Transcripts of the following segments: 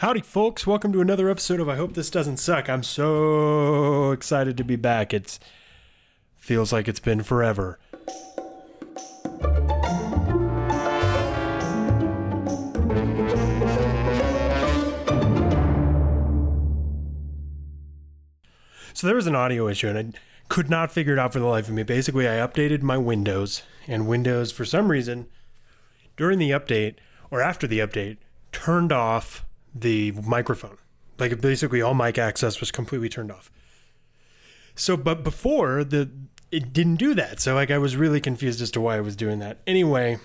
Howdy, folks. Welcome to another episode of I Hope This Doesn't Suck. I'm so excited to be back. It's feels like it's been forever. So there was an audio issue and I could not figure it out for the life of me. Basically, I updated my Windows and Windows for some reason during the update or after the update turned off the microphone. Like basically all mic access was completely turned off. So but before the it didn't do that. So like I was really confused as to why I was doing that. Anyway,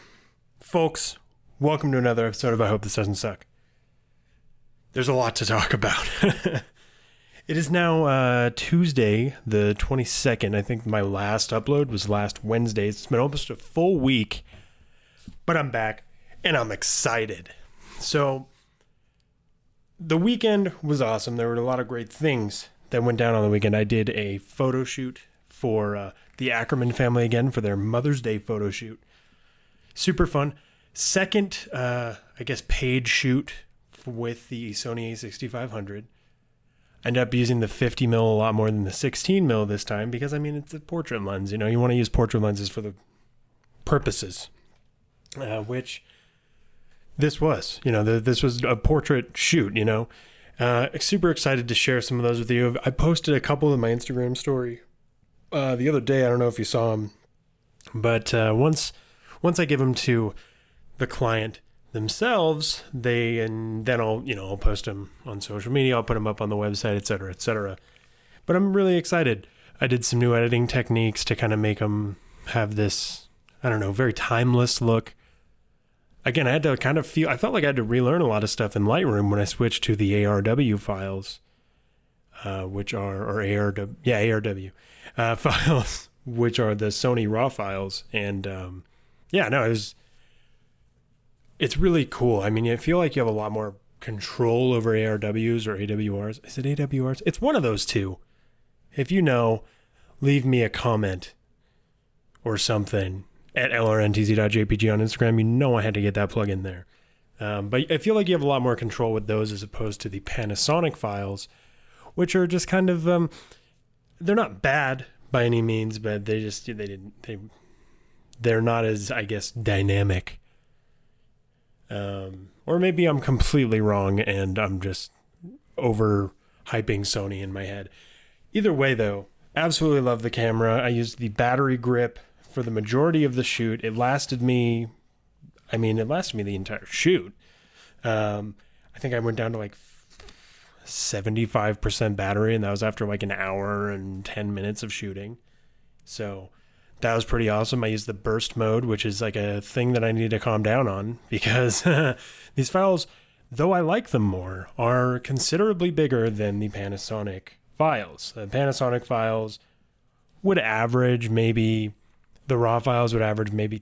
folks, welcome to another episode of I Hope This Doesn't Suck. There's a lot to talk about. it is now uh, Tuesday, the 22nd. I think my last upload was last Wednesday. It's been almost a full week, but I'm back and I'm excited. So the weekend was awesome. There were a lot of great things that went down on the weekend. I did a photo shoot for uh, the Ackerman family again for their Mother's Day photo shoot. Super fun. Second, uh, I guess, paid shoot with the Sony A6500. Ended up using the 50 mil a lot more than the 16 mil this time because I mean it's a portrait lens. You know, you want to use portrait lenses for the purposes, uh, which this was. You know, the, this was a portrait shoot. You know, uh, super excited to share some of those with you. I posted a couple in my Instagram story uh, the other day. I don't know if you saw them, but uh, once once I give them to the client themselves, they and then I'll you know I'll post them on social media. I'll put them up on the website, etc., etc. But I'm really excited. I did some new editing techniques to kind of make them have this I don't know very timeless look. Again, I had to kind of feel I felt like I had to relearn a lot of stuff in Lightroom when I switched to the ARW files, uh, which are or ARW yeah ARW uh, files, which are the Sony RAW files, and um, yeah, no, it was. It's really cool. I mean, I feel like you have a lot more control over ARWs or AWRs. Is it AWRs? It's one of those two. If you know, leave me a comment or something at lrntz.jpg on Instagram. You know I had to get that plug in there. Um, but I feel like you have a lot more control with those as opposed to the Panasonic files, which are just kind of um, they're not bad by any means, but they just they didn't they they're not as I guess dynamic. Um, or maybe I'm completely wrong and I'm just over hyping Sony in my head. Either way, though, absolutely love the camera. I used the battery grip for the majority of the shoot. It lasted me, I mean, it lasted me the entire shoot. Um, I think I went down to like 75% battery, and that was after like an hour and 10 minutes of shooting. So that was pretty awesome. I used the burst mode, which is like a thing that I need to calm down on because these files, though I like them more, are considerably bigger than the Panasonic files. The Panasonic files would average maybe, the raw files would average maybe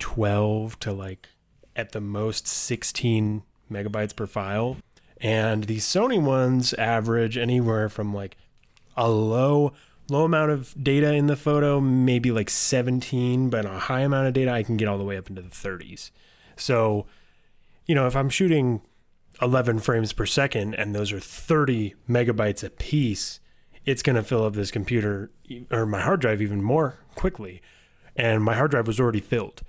12 to like at the most 16 megabytes per file. And the Sony ones average anywhere from like a low low amount of data in the photo, maybe like 17, but a high amount of data I can get all the way up into the 30s. So, you know, if I'm shooting 11 frames per second and those are 30 megabytes a piece, it's going to fill up this computer or my hard drive even more quickly. And my hard drive was already filled.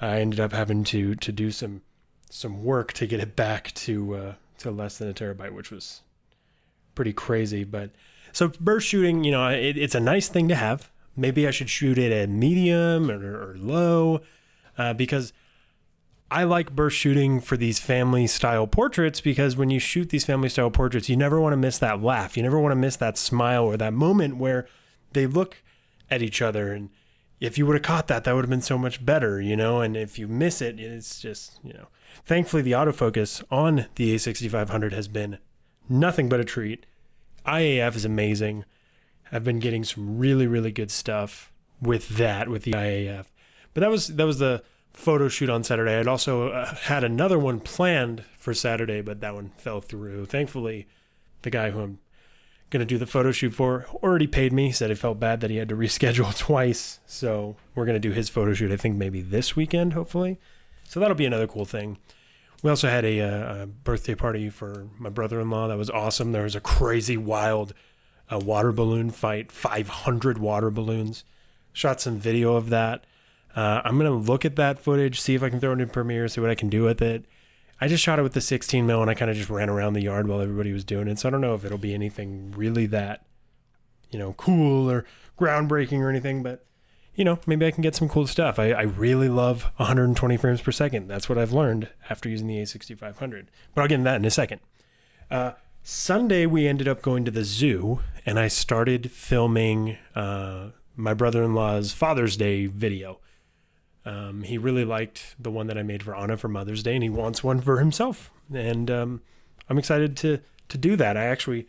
I ended up having to to do some some work to get it back to uh, to less than a terabyte, which was pretty crazy. But so burst shooting, you know, it, it's a nice thing to have. Maybe I should shoot it at medium or, or low uh, because I like burst shooting for these family style portraits because when you shoot these family style portraits, you never want to miss that laugh. You never want to miss that smile or that moment where they look at each other. And if you would have caught that, that would have been so much better, you know? And if you miss it, it's just, you know. Thankfully, the autofocus on the A6500 has been nothing but a treat. Eye AF is amazing. I've been getting some really, really good stuff with that, with the Eye AF. But that was that was the photo shoot on Saturday. I'd also uh, had another one planned for Saturday, but that one fell through. Thankfully, the guy who I'm going to do the photo shoot for already paid me. Said he felt bad that he had to reschedule twice. So we're going to do his photo shoot, I think maybe this weekend, hopefully. So that'll be another cool thing. We also had a, uh, a birthday party for my brother-in-law. That was awesome. There was a crazy, wild uh, water balloon fight. 500 water balloons. Shot some video of that. Uh, I'm gonna look at that footage, see if I can throw it in Premiere, see what I can do with it. I just shot it with the 16 mil, and I kind of just ran around the yard while everybody was doing it. So I don't know if it'll be anything really that, you know, cool or groundbreaking or anything. But you know, maybe I can get some cool stuff. I, I really love 120 frames per second. That's what I've learned after using the A6500. But I'll get into that in a second. Uh, Sunday, we ended up going to the zoo, and I started filming uh, my brother in law's Father's Day video. Um, he really liked the one that I made for Anna for Mother's Day, and he wants one for himself. And um, I'm excited to to do that. I actually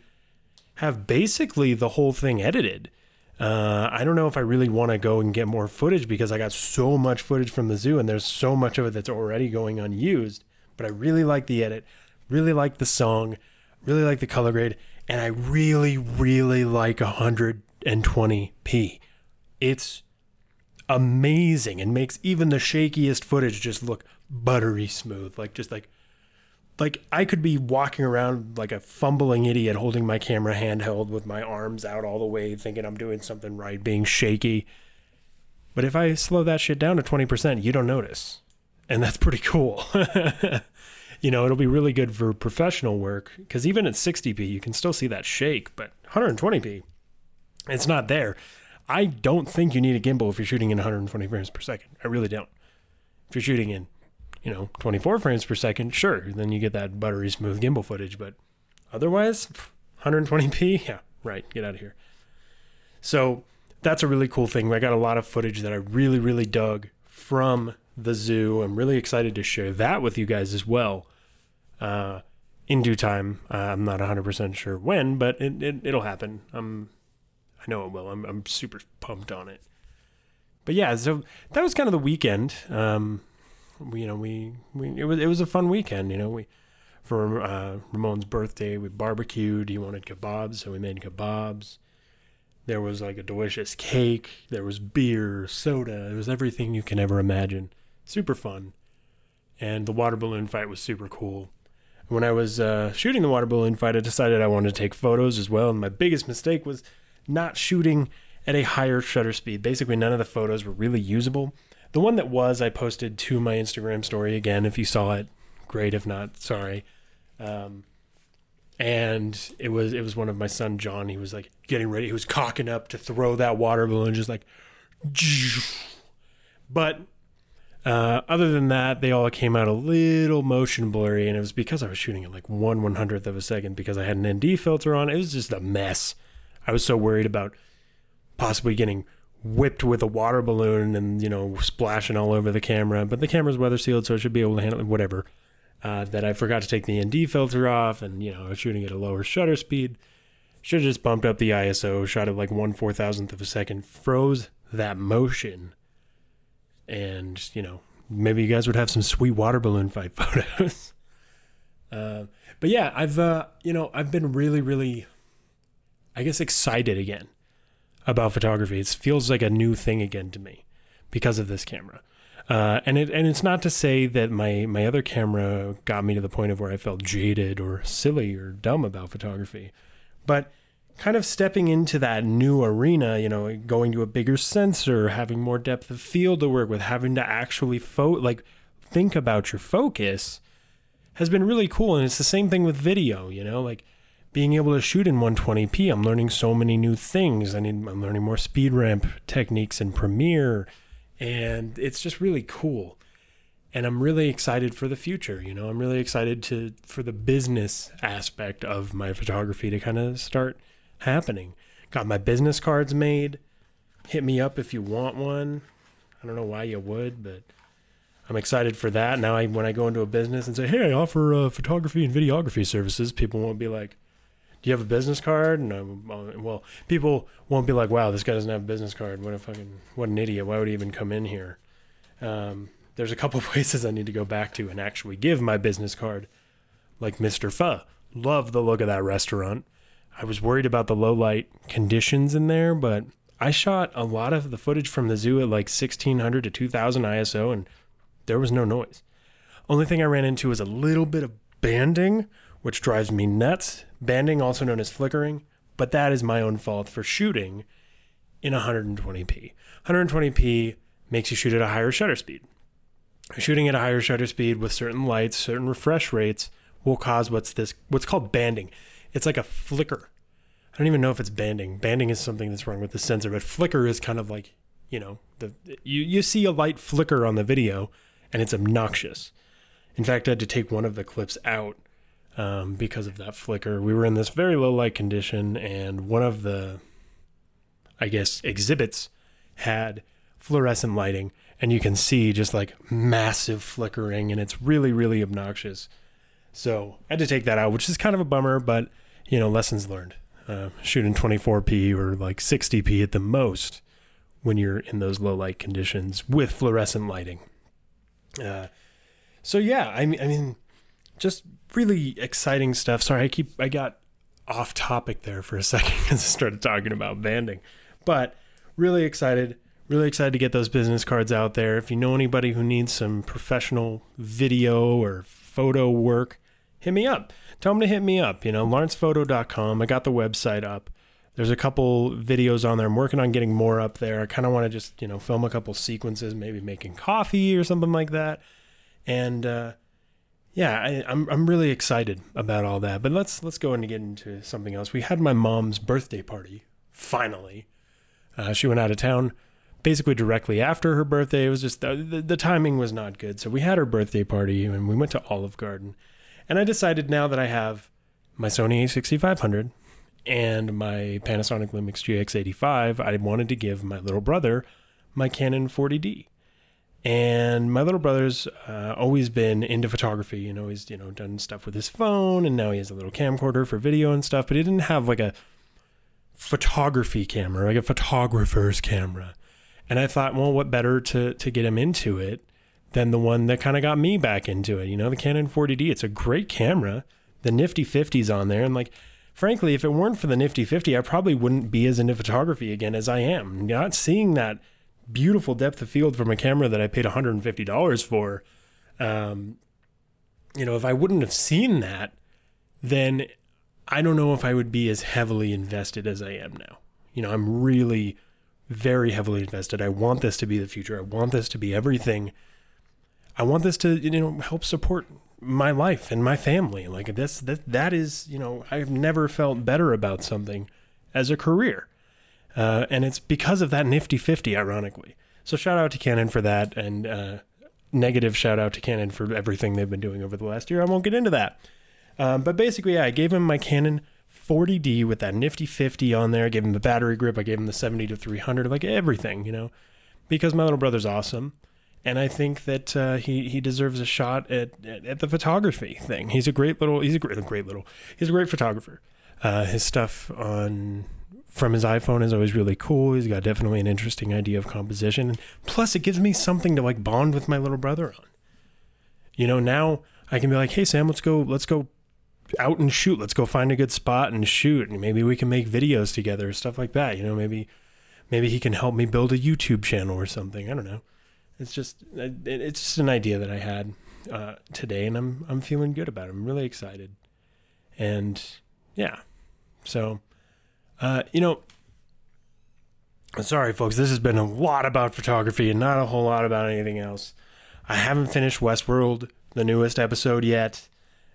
have basically the whole thing edited. Uh, I don't know if I really want to go and get more footage because I got so much footage from the zoo and there's so much of it that's already going unused. But I really like the edit, really like the song, really like the color grade, and I really, really like 120p. It's amazing and makes even the shakiest footage just look buttery smooth. Like, just like like I could be walking around like a fumbling idiot holding my camera handheld with my arms out all the way thinking I'm doing something right, being shaky. But if I slow that shit down to 20%, you don't notice. And that's pretty cool. you know, it'll be really good for professional work because even at 60p, you can still see that shake, but 120p, it's not there. I don't think you need a gimbal if you're shooting in 120 frames per second. I really don't. If you're shooting in you know, 24 frames per second, sure, then you get that buttery smooth gimbal footage. But otherwise, 120p, yeah, right, get out of here. So that's a really cool thing. I got a lot of footage that I really, really dug from the zoo. I'm really excited to share that with you guys as well. Uh, in due time, uh, I'm not 100% sure when, but it, it, it'll happen. I'm, I know it will. I'm, I'm super pumped on it. But yeah, so that was kind of the weekend. Um, we, you know, we, we it was it was a fun weekend. You know, we for uh, Ramon's birthday we barbecued. He wanted kebabs, so we made kebabs. There was like a delicious cake. There was beer, soda. There was everything you can ever imagine. Super fun. And the water balloon fight was super cool. When I was uh, shooting the water balloon fight, I decided I wanted to take photos as well. And my biggest mistake was not shooting at a higher shutter speed. Basically, none of the photos were really usable. The one that was, I posted to my Instagram story again. If you saw it, great. If not, sorry. Um, and it was it was one of my son John. He was like getting ready. He was cocking up to throw that water balloon, just like. But uh, other than that, they all came out a little motion blurry, and it was because I was shooting at like one one hundredth of a second because I had an ND filter on. It was just a mess. I was so worried about possibly getting whipped with a water balloon and you know splashing all over the camera but the camera's weather sealed so it should be able to handle whatever uh, that i forgot to take the nd filter off and you know i was shooting at a lower shutter speed. Should have just bumped up the iso shot at like one four thousandth of a second froze that motion and you know maybe you guys would have some sweet water balloon fight photos. Uh, but yeah i've uh, you know i've been really really i guess excited again about photography. It feels like a new thing again to me because of this camera. Uh, and it and it's not to say that my my other camera got me to the point of where I felt jaded or silly or dumb about photography, but kind of stepping into that new arena, you know, going to a bigger sensor, having more depth of field to work with, having to actually fo- like think about your focus has been really cool. And it's the same thing with video, you know, like being able to shoot in 120p, I'm learning so many new things. I need, I'm learning more speed ramp techniques in Premiere, and it's just really cool. And I'm really excited for the future. You know, I'm really excited to for the business aspect of my photography to kind of start happening. Got my business cards made. Hit me up if you want one. I don't know why you would, but I'm excited for that. Now, I, when I go into a business and say, "Hey, I offer uh, photography and videography services," people won't be like, do you have a business card? No. Well, people won't be like, wow, this guy doesn't have a business card. What a fucking, what an idiot. Why would he even come in here? Um, there's a couple places I need to go back to and actually give my business card, like Mr. Pho. Love the look of that restaurant. I was worried about the low light conditions in there, but I shot a lot of the footage from the zoo at like 1600 to 2000 ISO and there was no noise. Only thing I ran into was a little bit of banding, which drives me nuts. Banding, also known as flickering, but that is my own fault for shooting in 120p. 120p makes you shoot at a higher shutter speed. Shooting at a higher shutter speed with certain lights, certain refresh rates will cause what's this what's called banding. It's like a flicker. I don't even know if it's banding. Banding is something that's wrong with the sensor, but flicker is kind of like, you know, the you you see a light flicker on the video and it's obnoxious. In fact, I had to take one of the clips out um, because of that flicker. We were in this very low light condition, and one of the, I guess, exhibits had fluorescent lighting, and you can see just like massive flickering, and it's really, really obnoxious. So I had to take that out, which is kind of a bummer, but you know, lessons learned. Uh, shooting 24p or like 60p at the most when you're in those low light conditions with fluorescent lighting. Uh, so yeah, I mean, I mean, just really exciting stuff. Sorry, I keep I got off topic there for a second because I started talking about banding, but really excited, really excited to get those business cards out there. If you know anybody who needs some professional video or photo work, hit me up. Tell them to hit me up. You know, lawrencephoto.com. I got the website up. There's a couple videos on there. I'm working on getting more up there. I kind of want to just, you know, film a couple sequences, maybe making coffee or something like that. And uh, yeah, I, am I'm, I'm really excited about all that. But let's let's go and get into something else. We had my mom's birthday party finally. Uh, she went out of town basically directly after her birthday. It was just the, the, the timing was not good. So we had her birthday party and we went to Olive Garden. And I decided now that I have my Sony A6500 and my Panasonic Lumix GX85, I wanted to give my little brother my Canon 40D. And my little brother's uh, always been into photography. You know, he's you know done stuff with his phone, and now he has a little camcorder for video and stuff. But he didn't have like a photography camera, like a photographer's camera. And I thought, well, what better to to get him into it than the one that kind of got me back into it? You know, the Canon 40D. It's a great camera. The Nifty 50's on there, and like frankly, if it weren't for the Nifty 50, I probably wouldn't be as into photography again as I am. Not seeing that beautiful depth of field from a camera that I paid $150 for. Um, you know, if I wouldn't have seen that, then I don't know if I would be as heavily invested as I am now. You know, I'm really very heavily invested. I want this to be the future. I want this to be everything. I want this to, you know, help support my life and my family. Like this, that, that is, you know, I've never felt better about something as a career. Uh, and it's because of that nifty 50, ironically. So shout out to Canon for that, and uh, negative shout out to Canon for everything they've been doing over the last year. I won't get into that. Um, but basically, yeah, I gave him my Canon 40D with that nifty 50 on there. I gave him the battery grip. I gave him the 70 to 300, like everything, you know, because my little brother's awesome. And I think that uh, he he deserves a shot at, at, at the photography thing. He's a great little he's a great great little he's a great photographer. Uh, his stuff on from his iPhone is always really cool. He's got definitely an interesting idea of composition. Plus, it gives me something to like bond with my little brother on. You know, now I can be like, "Hey Sam, let's go, let's go out and shoot. Let's go find a good spot and shoot, and maybe we can make videos together, stuff like that. You know, maybe maybe he can help me build a YouTube channel or something. I don't know. It's just it's just an idea that I had uh, today, and I'm I'm feeling good about it. I'm really excited, and yeah, so uh, you know, sorry, folks, this has been a lot about photography and not a whole lot about anything else. I haven't finished Westworld, the newest episode, yet.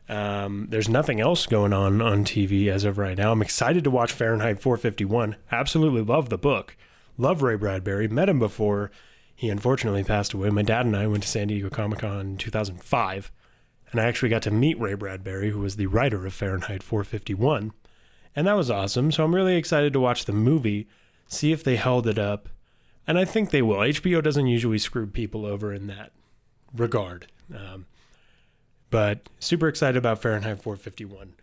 Um, there's nothing else going on on TV as of right now. I'm excited to watch Fahrenheit 451. Absolutely love the book. Love Ray Bradbury. Met him before he unfortunately passed away. My dad and I went to San Diego Comic Con in 2005, and I actually got to meet Ray Bradbury, who was the writer of Fahrenheit 451. And that was awesome. So I'm really excited to watch the movie, see if they held it up. And I think they will. HBO doesn't usually screw people over in that regard. Um, but super excited about Fahrenheit 451.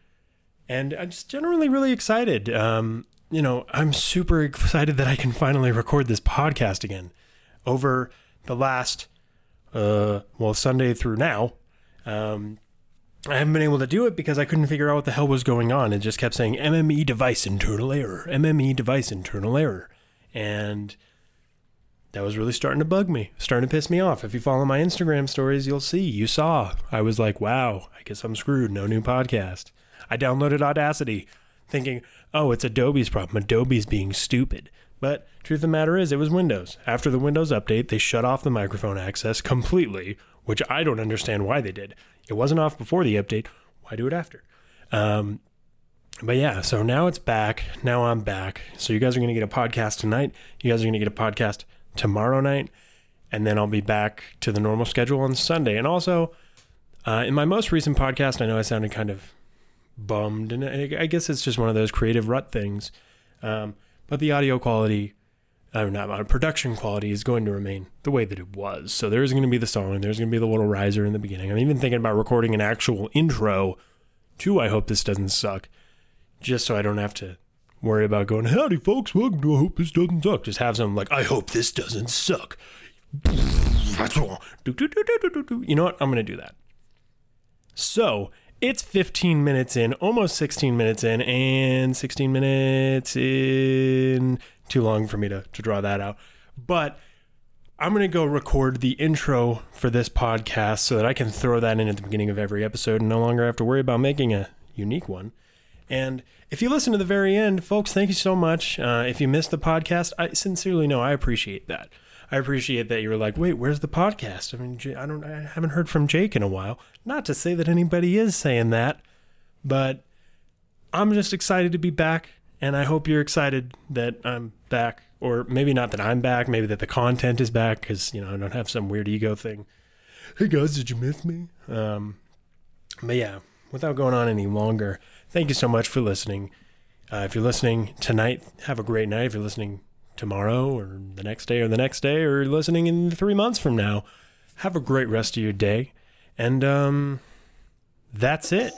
And I'm just generally really excited. Um, you know, I'm super excited that I can finally record this podcast again. Over the last, uh, well, Sunday through now, um, I haven't been able to do it because I couldn't figure out what the hell was going on. It just kept saying MME device internal error, MME device internal error. And that was really starting to bug me, starting to piss me off. If you follow my Instagram stories, you'll see, you saw. I was like, wow, I guess I'm screwed. No new podcast. I downloaded Audacity thinking, oh, it's Adobe's problem. Adobe's being stupid. But truth of the matter is, it was Windows. After the Windows update, they shut off the microphone access completely, which I don't understand why they did. It wasn't off before the update. Why do it after? Um, but yeah, so now it's back. Now I'm back. So you guys are going to get a podcast tonight. You guys are going to get a podcast tomorrow night. And then I'll be back to the normal schedule on Sunday. And also, uh, in my most recent podcast, I know I sounded kind of bummed. And I, guess it's just one of those creative rut things. Um, but the audio quality, uh, not uh, production quality, is going to remain the way that it was. So there's going to be the song, there's going to be the little riser in the beginning. I'm even thinking about recording an actual intro to I Hope This Doesn't Suck, just so I don't have to worry about going, howdy folks, welcome to I Hope This Doesn't Suck. Just have some like, I hope this doesn't suck. You know what? I'm going to do that. So it's 15 minutes in, almost 16 minutes in, and 16 minutes in. Too long for me to, to draw that out. But I'm going to go record the intro for this podcast so that I can throw that in at the beginning of every episode and no longer have to worry about making a unique one. And if you listen to the very end, folks, thank you so much. Uh, if you missed the podcast, I sincerely know I appreciate that. I appreciate that you're like, wait, where's the podcast? I mean, I don't, I haven't heard from Jake in a while. Not to say that anybody is saying that, but I'm just excited to be back, and I hope you're excited that I'm back, or maybe not that I'm back, maybe that the content is back, because you know I don't have some weird ego thing. Hey guys, did you miss me? Um, but yeah, without going on any longer, thank you so much for listening. Uh, if you're listening tonight, have a great night. If you're listening tomorrow or the next day or the next day or listening in three months from now. Have a great rest of your day. And um, that's it.